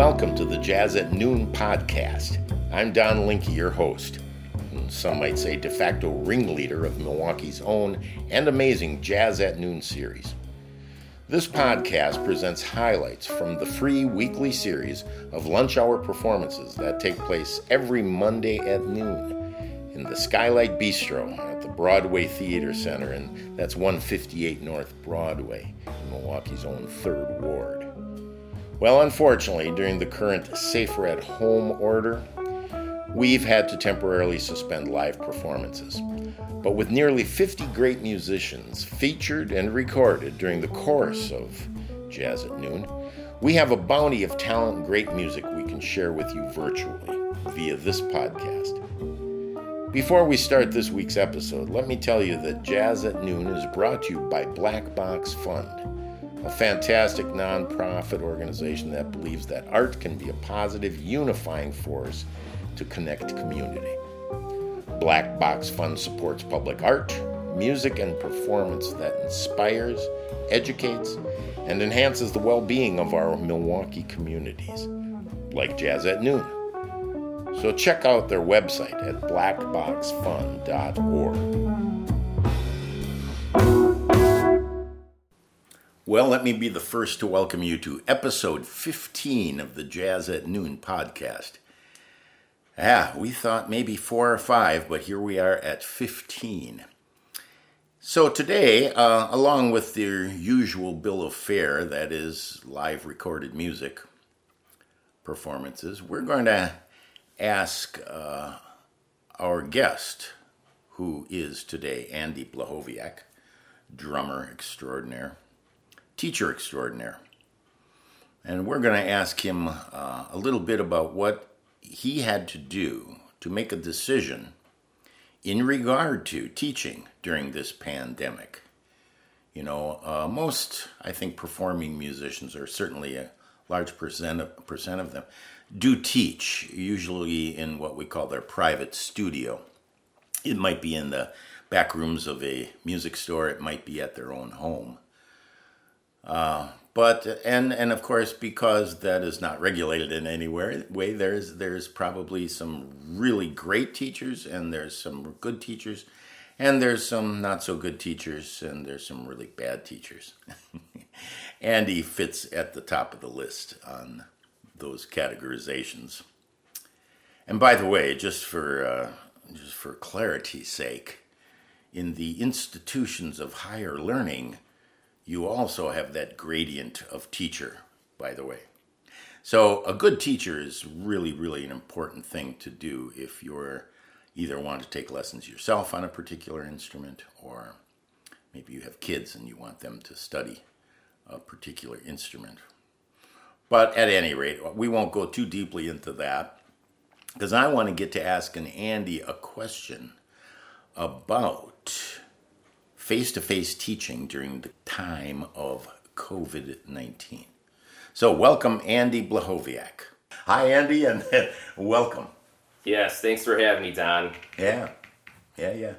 welcome to the Jazz at Noon podcast. I'm Don Linke, your host. And some might say de facto ringleader of Milwaukee's own and amazing Jazz at Noon series. This podcast presents highlights from the free weekly series of lunch hour performances that take place every Monday at noon in the Skylight Bistro at the Broadway Theater Center, and that's 158 North Broadway in Milwaukee's own Third Ward. Well, unfortunately, during the current Safer at Home order, we've had to temporarily suspend live performances. But with nearly 50 great musicians featured and recorded during the course of Jazz at Noon, we have a bounty of talent and great music we can share with you virtually via this podcast. Before we start this week's episode, let me tell you that Jazz at Noon is brought to you by Black Box Fund a fantastic nonprofit organization that believes that art can be a positive, unifying force to connect community. Black Box Fund supports public art, music, and performance that inspires, educates, and enhances the well being of our Milwaukee communities, like Jazz at Noon. So check out their website at blackboxfund.org. Well, let me be the first to welcome you to episode 15 of the Jazz at Noon podcast. Ah, we thought maybe four or five, but here we are at 15. So today, uh, along with their usual bill of fare, that is live recorded music performances, we're going to ask uh, our guest, who is today Andy Blochowiak, drummer extraordinaire teacher extraordinaire. And we're going to ask him uh, a little bit about what he had to do to make a decision in regard to teaching during this pandemic. You know, uh, most, I think, performing musicians, or certainly a large percent of, percent of them, do teach, usually in what we call their private studio. It might be in the back rooms of a music store, it might be at their own home. Uh, but and and of course because that is not regulated in any way there's there's probably some really great teachers and there's some good teachers and there's some not so good teachers and there's some really bad teachers. Andy fits at the top of the list on those categorizations. And by the way just for uh, just for clarity's sake in the institutions of higher learning you also have that gradient of teacher, by the way. So, a good teacher is really, really an important thing to do if you're either want to take lessons yourself on a particular instrument or maybe you have kids and you want them to study a particular instrument. But at any rate, we won't go too deeply into that because I want to get to asking Andy a question about face to face teaching during the time of COVID 19. So, welcome, Andy Blochowiak. Hi, Andy, and welcome. Yes, thanks for having me, Don. Yeah, yeah, yeah.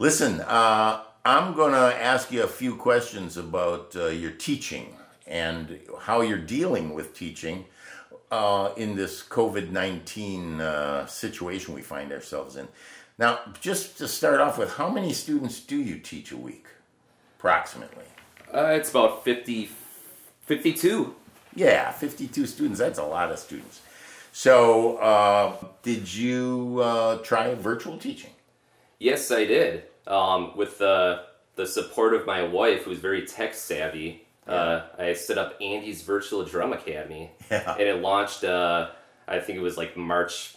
Listen, uh, I'm going to ask you a few questions about uh, your teaching and how you're dealing with teaching uh, in this COVID 19 uh, situation we find ourselves in. Now, just to start off with, how many students do you teach a week, approximately? Uh, it's about 50, 52. Yeah, 52 students. That's a lot of students. So, uh, did you uh, try virtual teaching? Yes, I did. Um, with the, the support of my wife, who's very tech savvy, yeah. uh, I set up Andy's Virtual Drum Academy. Yeah. And it launched, uh, I think it was like March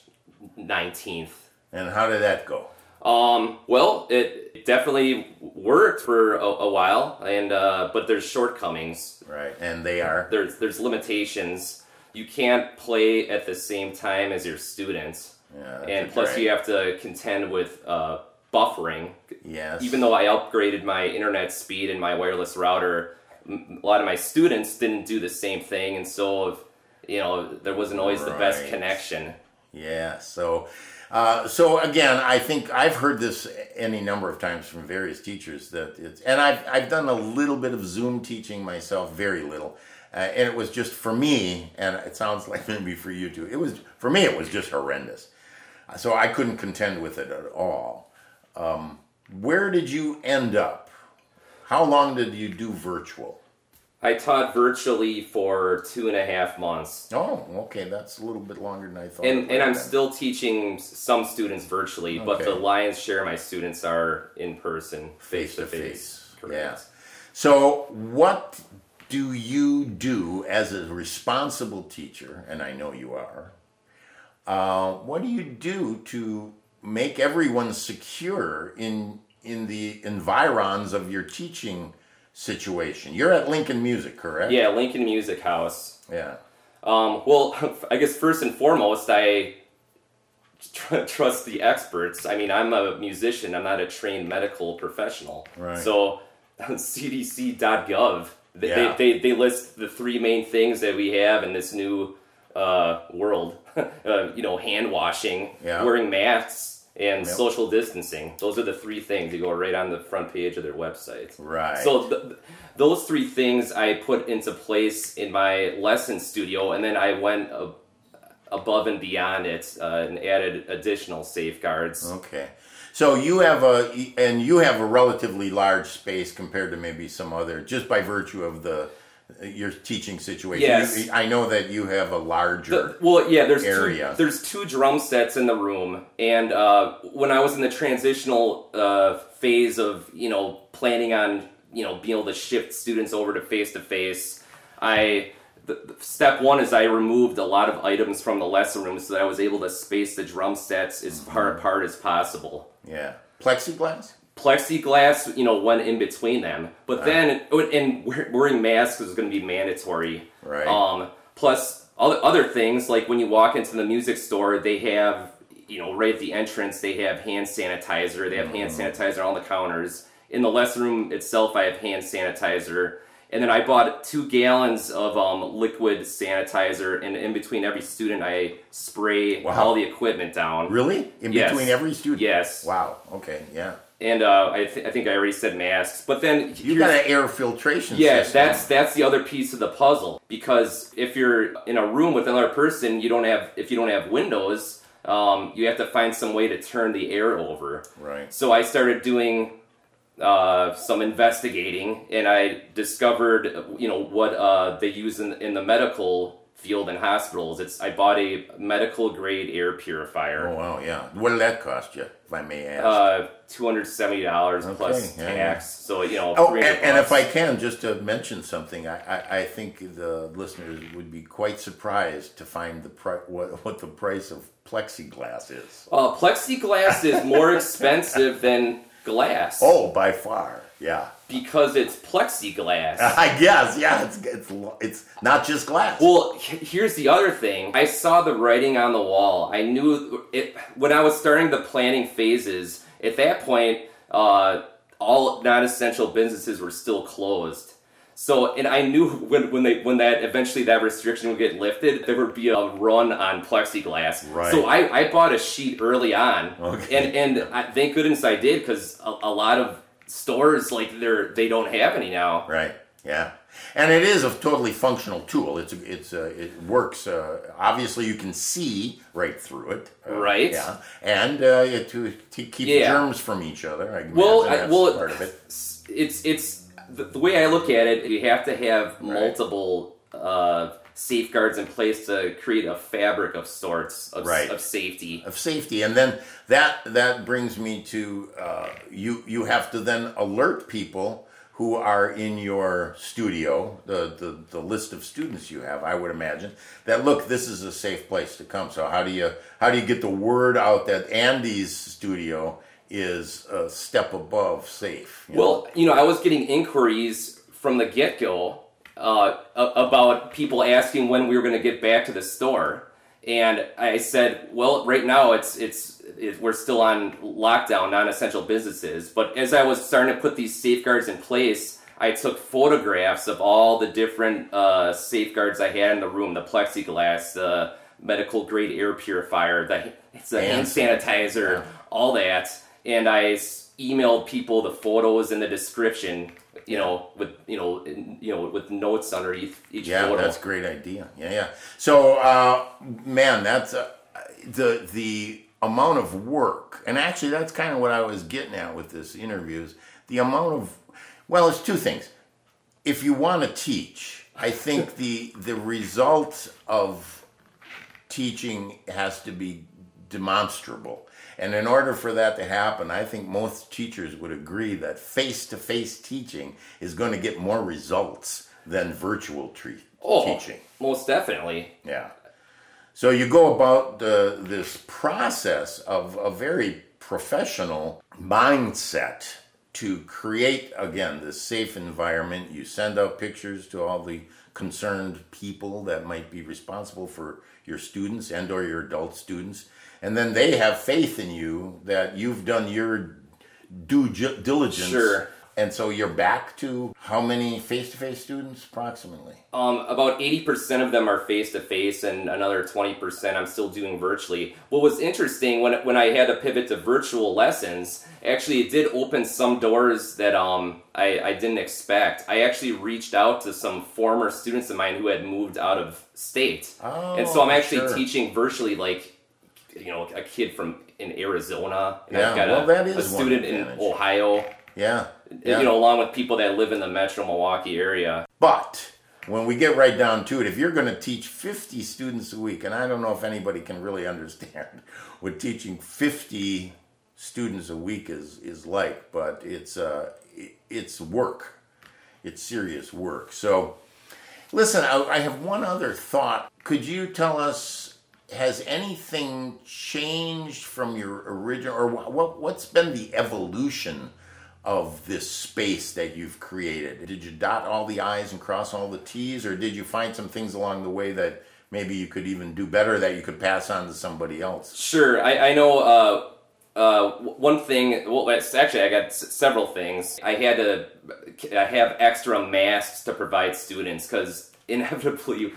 19th and how did that go? Um, well, it definitely worked for a, a while, and uh, but there's shortcomings. Right, and they are there's there's limitations. You can't play at the same time as your students. Yeah, and plus right. you have to contend with uh, buffering. Yes. Even though I upgraded my internet speed and my wireless router, a lot of my students didn't do the same thing, and so you know there wasn't always right. the best connection. Yeah. So uh, so again, I think I've heard this any number of times from various teachers that it's, and I've I've done a little bit of Zoom teaching myself, very little, uh, and it was just for me, and it sounds like maybe for you too. It was for me, it was just horrendous. So I couldn't contend with it at all. Um, where did you end up? How long did you do virtual? I taught virtually for two and a half months. Oh, okay, that's a little bit longer than I thought. And, and I'm still teaching some students virtually, okay. but the lion's share of my students are in person, face to face. Yeah. So, what do you do as a responsible teacher? And I know you are. Uh, what do you do to make everyone secure in in the environs of your teaching situation? You're at Lincoln Music, correct? Yeah, Lincoln Music House. Yeah. Um, well, I guess first and foremost, I tr- trust the experts. I mean, I'm a musician. I'm not a trained medical professional. Right. So, CDC.gov, they, yeah. they, they, they list the three main things that we have in this new uh, world. uh, you know, hand washing, yeah. wearing masks, and yep. social distancing. Those are the three things. You go right on the front page of their website. Right. So th- those three things I put into place in my lesson studio, and then I went uh, above and beyond it uh, and added additional safeguards. Okay. So you have a and you have a relatively large space compared to maybe some other just by virtue of the your teaching situation. Yes. You, I know that you have a larger the, well, yeah. There's area. Two, there's two drum sets in the room, and uh, when I was in the transitional uh, phase of you know planning on you know being able to shift students over to face to face, I the, step one is I removed a lot of items from the lesson room so that I was able to space the drum sets as far mm-hmm. apart as possible. Yeah, plexiglass plexiglass, you know, went in between them. But then, and wearing masks is going to be mandatory. Right. Um, plus other other things like when you walk into the music store, they have you know right at the entrance they have hand sanitizer. They have mm-hmm. hand sanitizer on the counters. In the lesson room itself, I have hand sanitizer. And then I bought two gallons of um, liquid sanitizer, and in between every student, I spray wow. all the equipment down. Really? In yes. between every student? Yes. Wow. Okay. Yeah and uh, I, th- I, think I already said masks. But then you got an air filtration. Yeah, system. that's that's the other piece of the puzzle because if you're in a room with another person, you don't have if you don't have windows, um, you have to find some way to turn the air over. Right. So I started doing uh, some investigating, and I discovered you know what uh, they use in in the medical field in hospitals. It's I bought a medical grade air purifier. Oh wow, yeah. What did that cost you, if I may ask? Uh, two hundred seventy dollars okay, plus yeah, tax. Yeah. So you know. Oh, and, and, if I can, just to mention something, I, I, I, think the listeners would be quite surprised to find the pri- what what the price of plexiglass is. Uh, plexiglass is more expensive than glass. Oh, by far, yeah because it's plexiglass. I guess, yeah, it's, it's it's not just glass. Well, here's the other thing. I saw the writing on the wall. I knew it when I was starting the planning phases. At that point, uh, all non-essential businesses were still closed. So, and I knew when, when they when that eventually that restriction would get lifted, there would be a run on plexiglass. Right. So I, I bought a sheet early on, okay. and and I, thank goodness I did because a, a lot of stores like they're they don't have any now. Right. Yeah. And it is a totally functional tool. It's it's uh, it works. Uh, obviously, you can see right through it. Uh, right. Yeah. And uh, to to keep yeah. germs from each other. I well, I, well, part of it. It's it's the, the, way I look at it. You have to have multiple. Right safeguards in place to create a fabric of sorts of, right. of safety of safety and then that that brings me to uh, you you have to then alert people who are in your studio the, the the list of students you have i would imagine that look this is a safe place to come so how do you how do you get the word out that andy's studio is a step above safe you well know? you know i was getting inquiries from the get-go uh, about people asking when we were going to get back to the store, and I said, "Well, right now it's it's it, we're still on lockdown, non-essential businesses." But as I was starting to put these safeguards in place, I took photographs of all the different uh, safeguards I had in the room: the plexiglass, the medical grade air purifier, the a hand sanitizer, yeah. all that, and I emailed people the photos and the description you know, with you know, you know, with notes underneath each yeah, photo. that's a great idea. Yeah, yeah. So, uh, man, that's uh, the the amount of work, and actually, that's kind of what I was getting at with this interview is the amount of. Well, it's two things. If you want to teach, I think the the result of teaching has to be demonstrable. And in order for that to happen, I think most teachers would agree that face to face teaching is going to get more results than virtual tre- oh, teaching. Most definitely. Yeah. So you go about the, this process of a very professional mindset to create, again, this safe environment. You send out pictures to all the concerned people that might be responsible for your students and or your adult students and then they have faith in you that you've done your due diligence. Sure. And so you're back to how many face-to-face students approximately? Um, about 80% of them are face-to-face and another 20% I'm still doing virtually. What was interesting when, when I had to pivot to virtual lessons, actually it did open some doors that um, I, I didn't expect. I actually reached out to some former students of mine who had moved out of state. Oh, and so I'm actually sure. teaching virtually like you know a kid from in Arizona, and yeah, I've got well, a, that is a student in Ohio. Yeah, yeah, you know, along with people that live in the Metro Milwaukee area. But when we get right down to it, if you're going to teach 50 students a week, and I don't know if anybody can really understand what teaching 50 students a week is is like, but it's uh, it's work. It's serious work. So, listen, I, I have one other thought. Could you tell us has anything changed from your original, or what, what's been the evolution of this space that you've created? Did you dot all the I's and cross all the T's, or did you find some things along the way that maybe you could even do better that you could pass on to somebody else? Sure. I, I know uh, uh, one thing, well, actually, I got s- several things. I had to I have extra masks to provide students because inevitably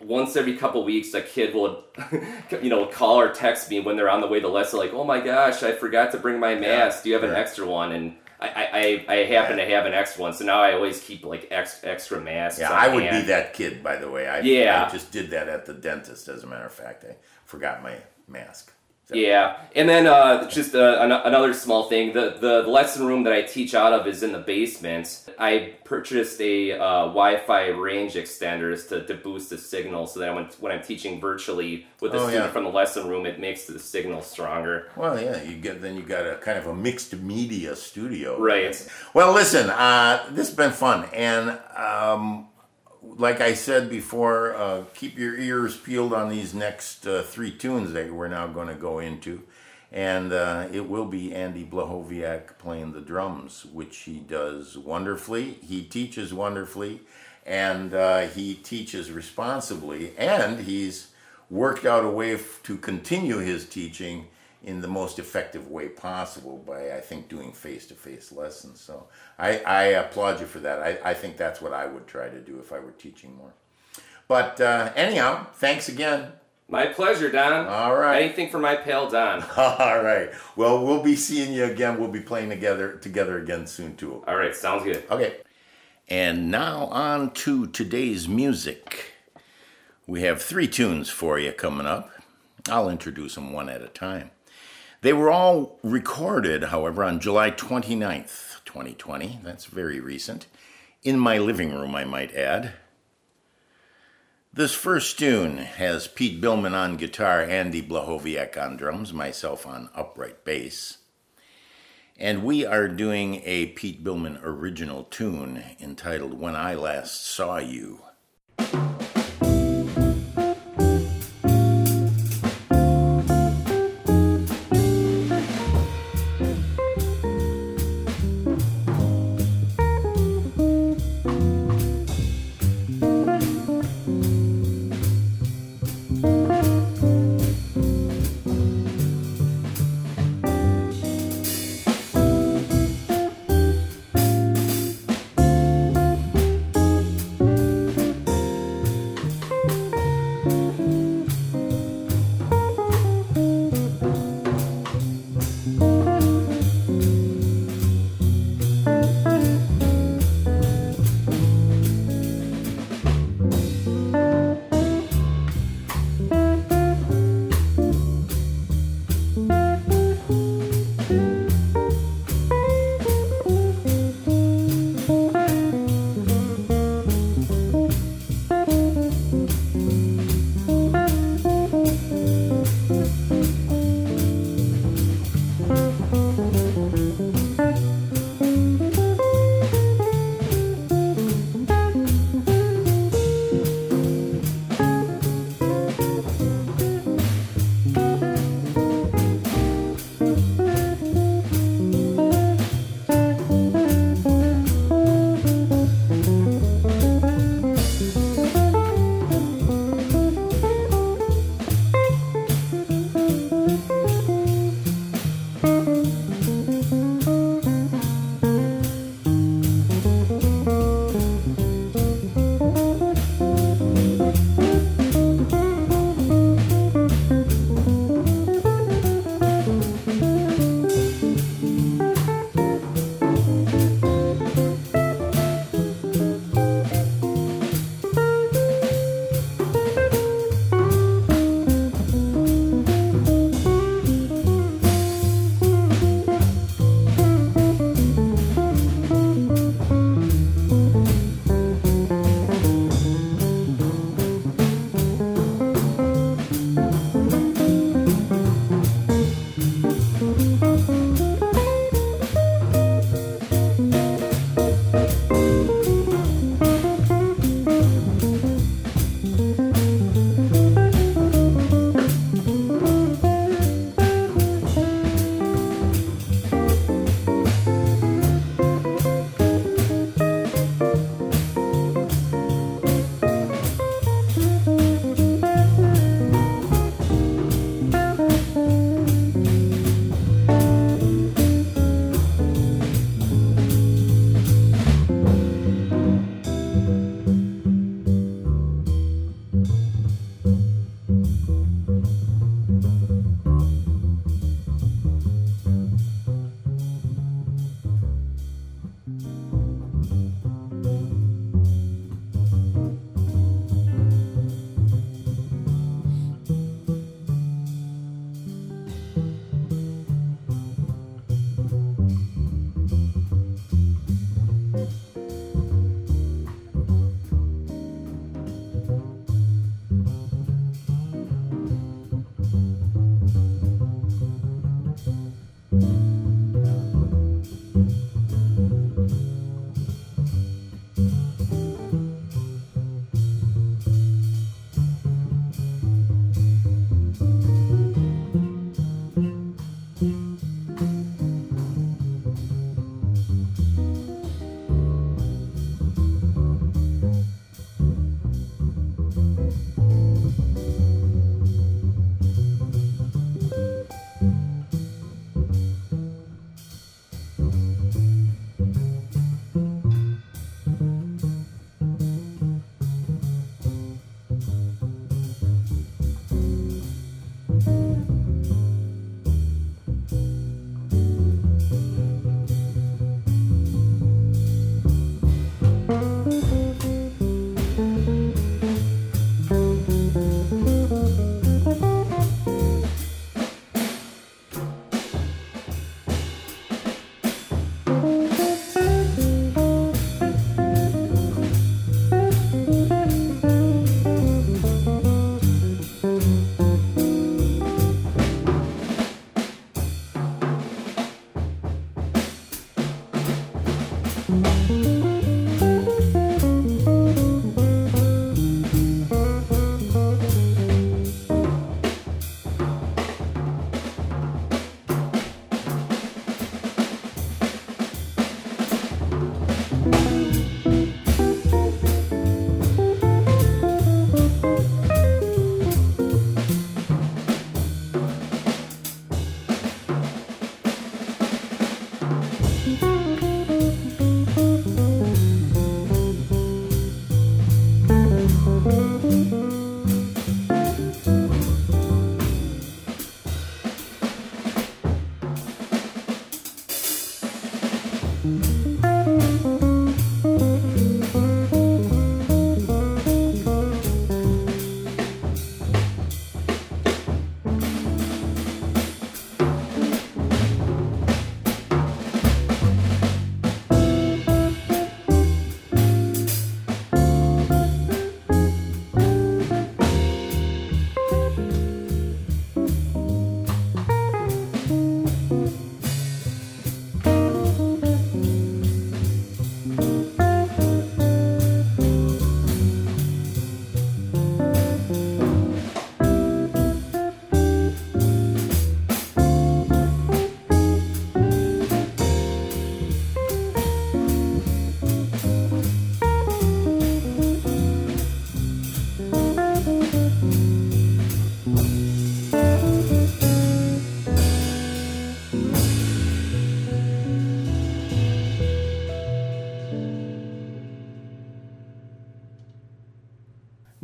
once every couple weeks, a kid will, you know, call or text me when they're on the way to lesson, like, "Oh my gosh, I forgot to bring my mask. Do you have an extra one?" And I, I, I happen to have an extra one, so now I always keep like ex, extra masks. Yeah, I would hand. be that kid, by the way. I, yeah, I just did that at the dentist. As a matter of fact, I forgot my mask. So. Yeah, and then uh, just uh, an- another small thing: the the lesson room that I teach out of is in the basement. I purchased a uh, Wi-Fi range extenders to, to boost the signal, so that when, when I'm teaching virtually with a oh, student yeah. from the lesson room, it makes the signal stronger. Well, yeah, you get then you got a kind of a mixed media studio, right? Well, listen, uh, this has been fun, and um, like I said before, uh, keep your ears peeled on these next uh, three tunes that we're now going to go into. And uh, it will be Andy Blochowiak playing the drums, which he does wonderfully. He teaches wonderfully, and uh, he teaches responsibly. And he's worked out a way f- to continue his teaching in the most effective way possible by, I think, doing face to face lessons. So I, I, applaud you for that. I, I think that's what I would try to do if I were teaching more. But uh, anyhow, thanks again. My pleasure, Don. All right. Anything for my pal, Don. All right. Well, we'll be seeing you again. We'll be playing together together again soon too. All right. Sounds good. Okay. And now on to today's music. We have three tunes for you coming up. I'll introduce them one at a time. They were all recorded, however, on July 29th, 2020. That's very recent. In my living room, I might add. This first tune has Pete Billman on guitar, Andy Blochowiak on drums, myself on upright bass. And we are doing a Pete Billman original tune entitled When I Last Saw You.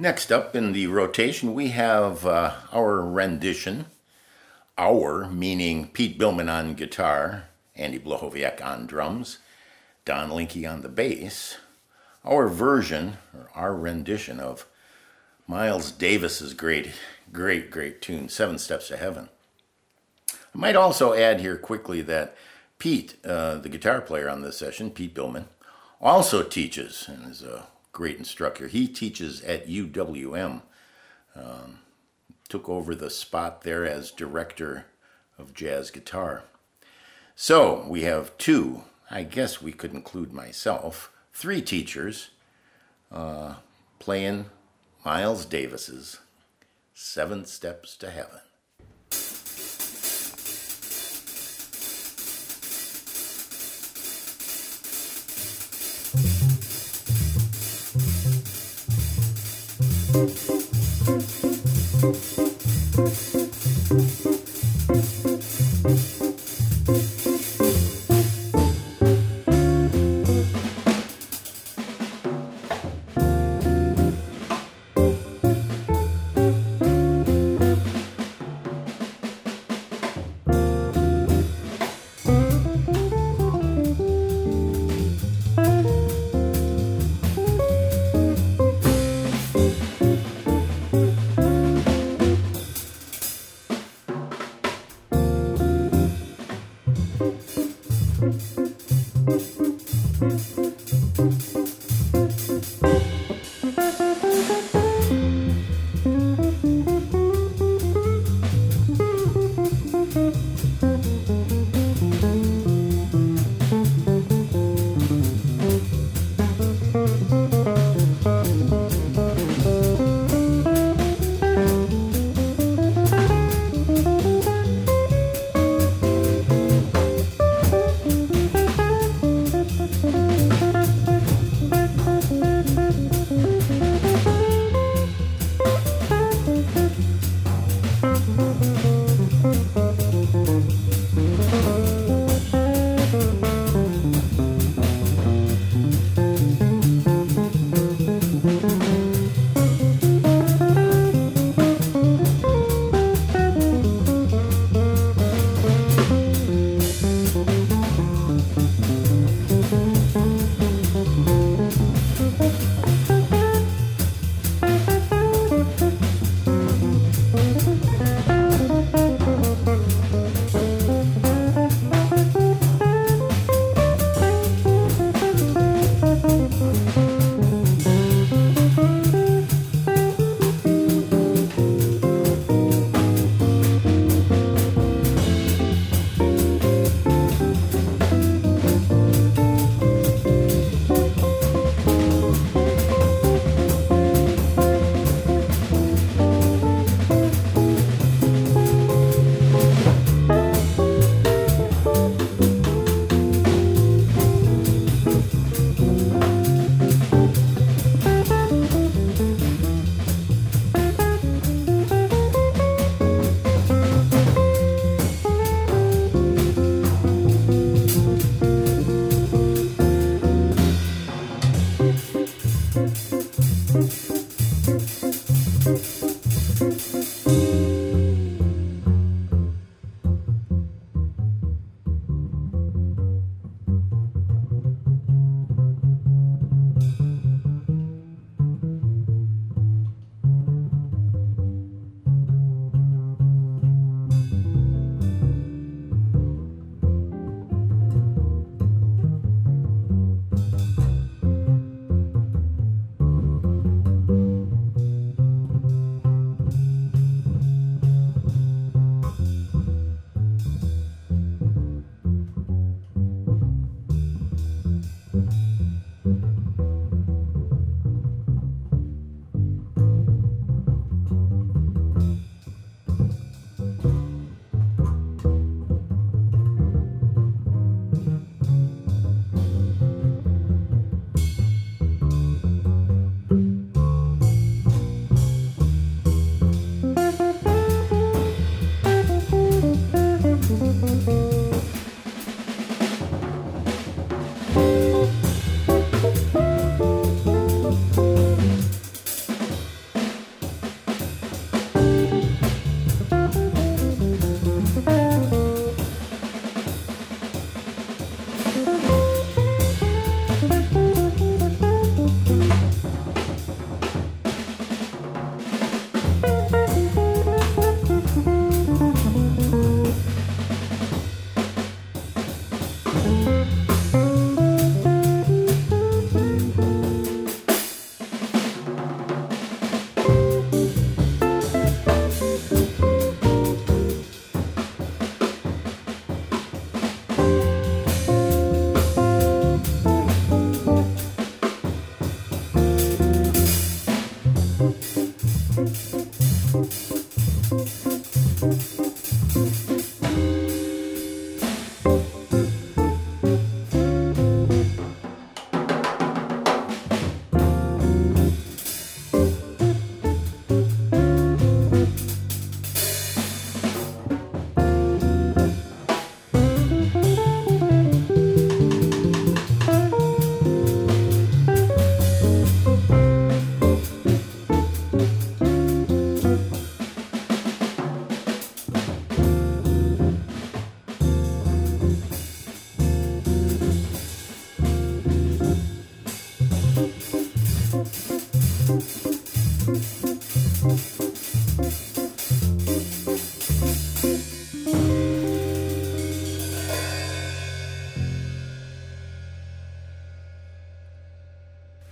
Next up in the rotation, we have uh, our rendition. Our, meaning Pete Billman on guitar, Andy Blochowiak on drums, Don Linke on the bass. Our version, or our rendition of Miles Davis's great, great, great tune, Seven Steps to Heaven. I might also add here quickly that Pete, uh, the guitar player on this session, Pete Billman, also teaches and is a great instructor. He teaches at UWM. Um, took over the spot there as director of jazz guitar. So we have two, I guess we could include myself, three teachers uh, playing Miles Davis's Seven Steps to Heaven.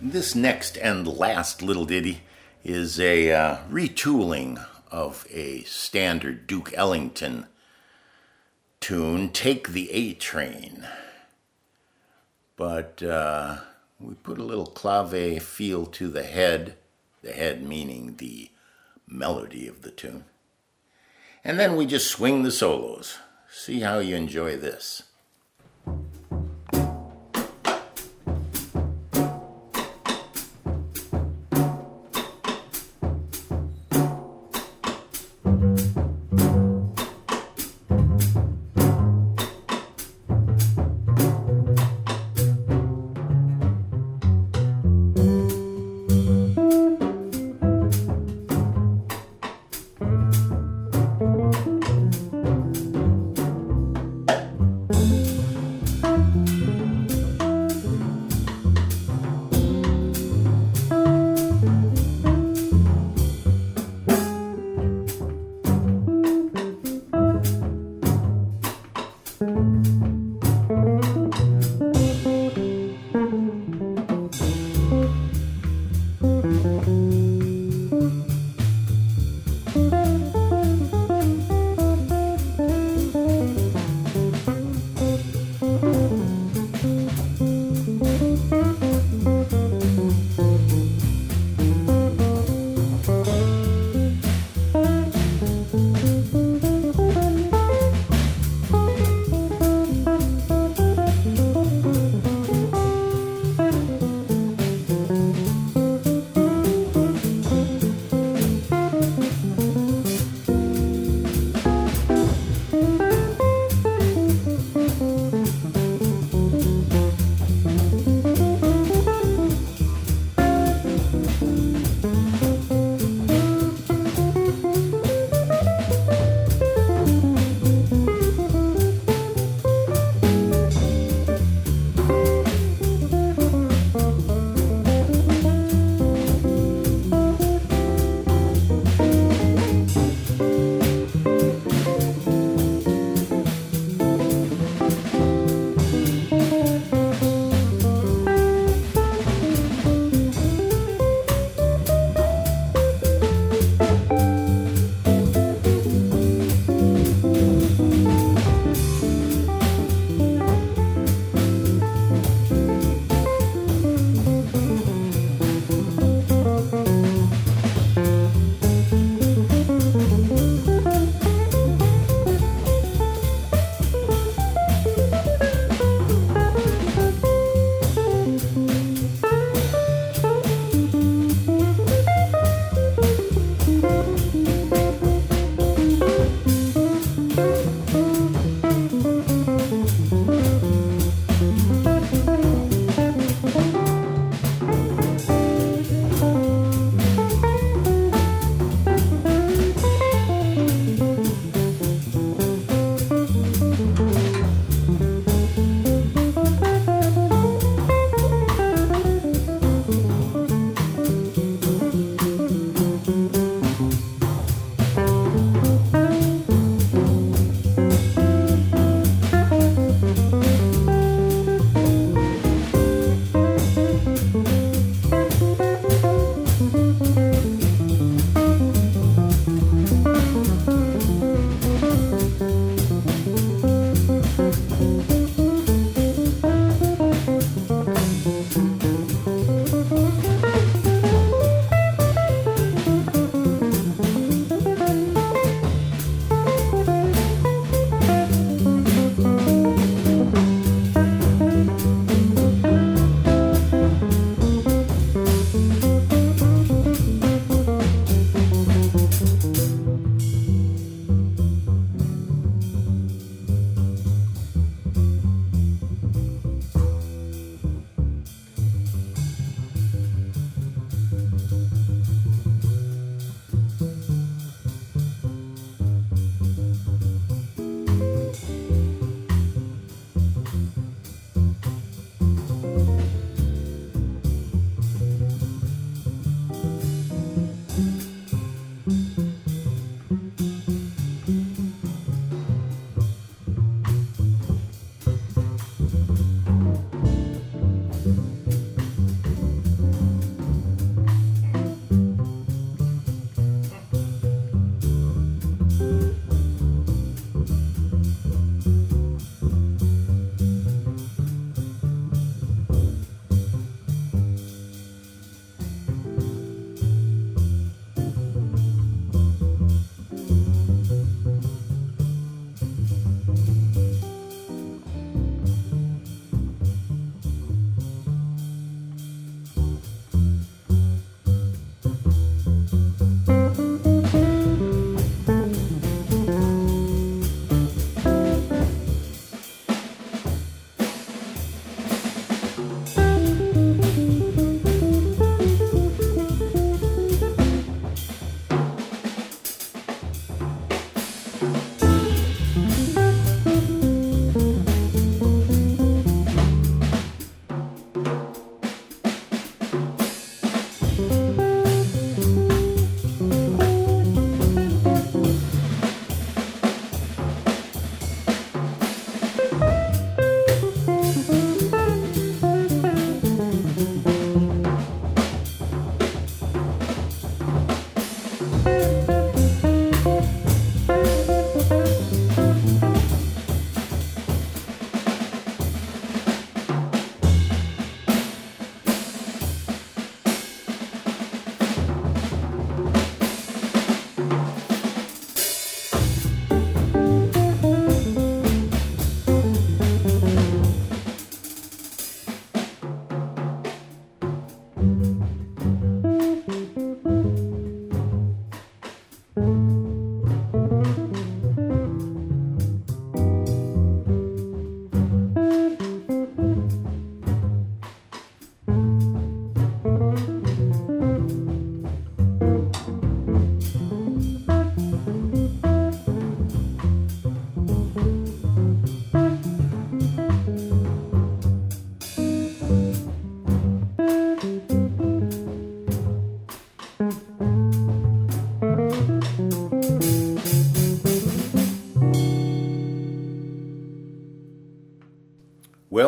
This next and last little ditty is a uh, retooling of a standard Duke Ellington tune, Take the A Train. But uh, we put a little clave feel to the head, the head meaning the melody of the tune. And then we just swing the solos. See how you enjoy this.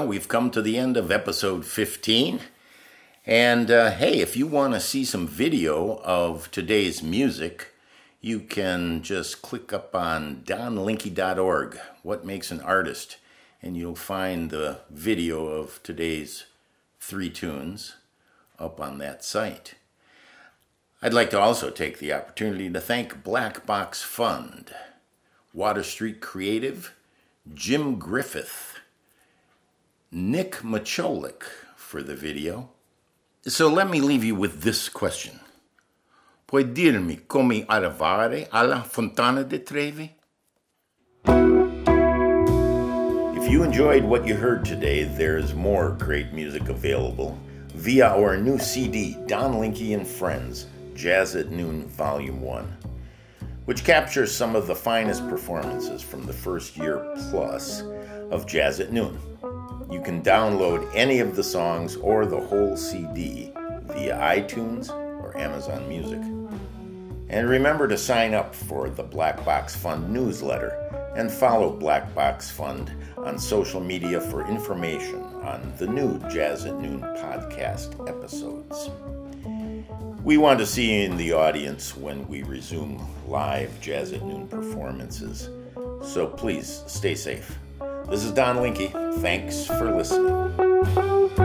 Well, we've come to the end of episode 15. And uh, hey, if you want to see some video of today's music, you can just click up on donlinke.org, What Makes an Artist, and you'll find the video of today's three tunes up on that site. I'd like to also take the opportunity to thank Black Box Fund, Water Street Creative, Jim Griffith, Nick Macholik for the video. So let me leave you with this question. Puoi dirmi come arrivare alla Fontana di Trevi? If you enjoyed what you heard today, there's more great music available via our new CD, Don Linke and Friends, Jazz at Noon Volume 1, which captures some of the finest performances from the first year plus of Jazz at Noon. You can download any of the songs or the whole CD via iTunes or Amazon Music. And remember to sign up for the Black Box Fund newsletter and follow Black Box Fund on social media for information on the new Jazz at Noon podcast episodes. We want to see you in the audience when we resume live Jazz at Noon performances, so please stay safe. This is Don Linke. Thanks for listening.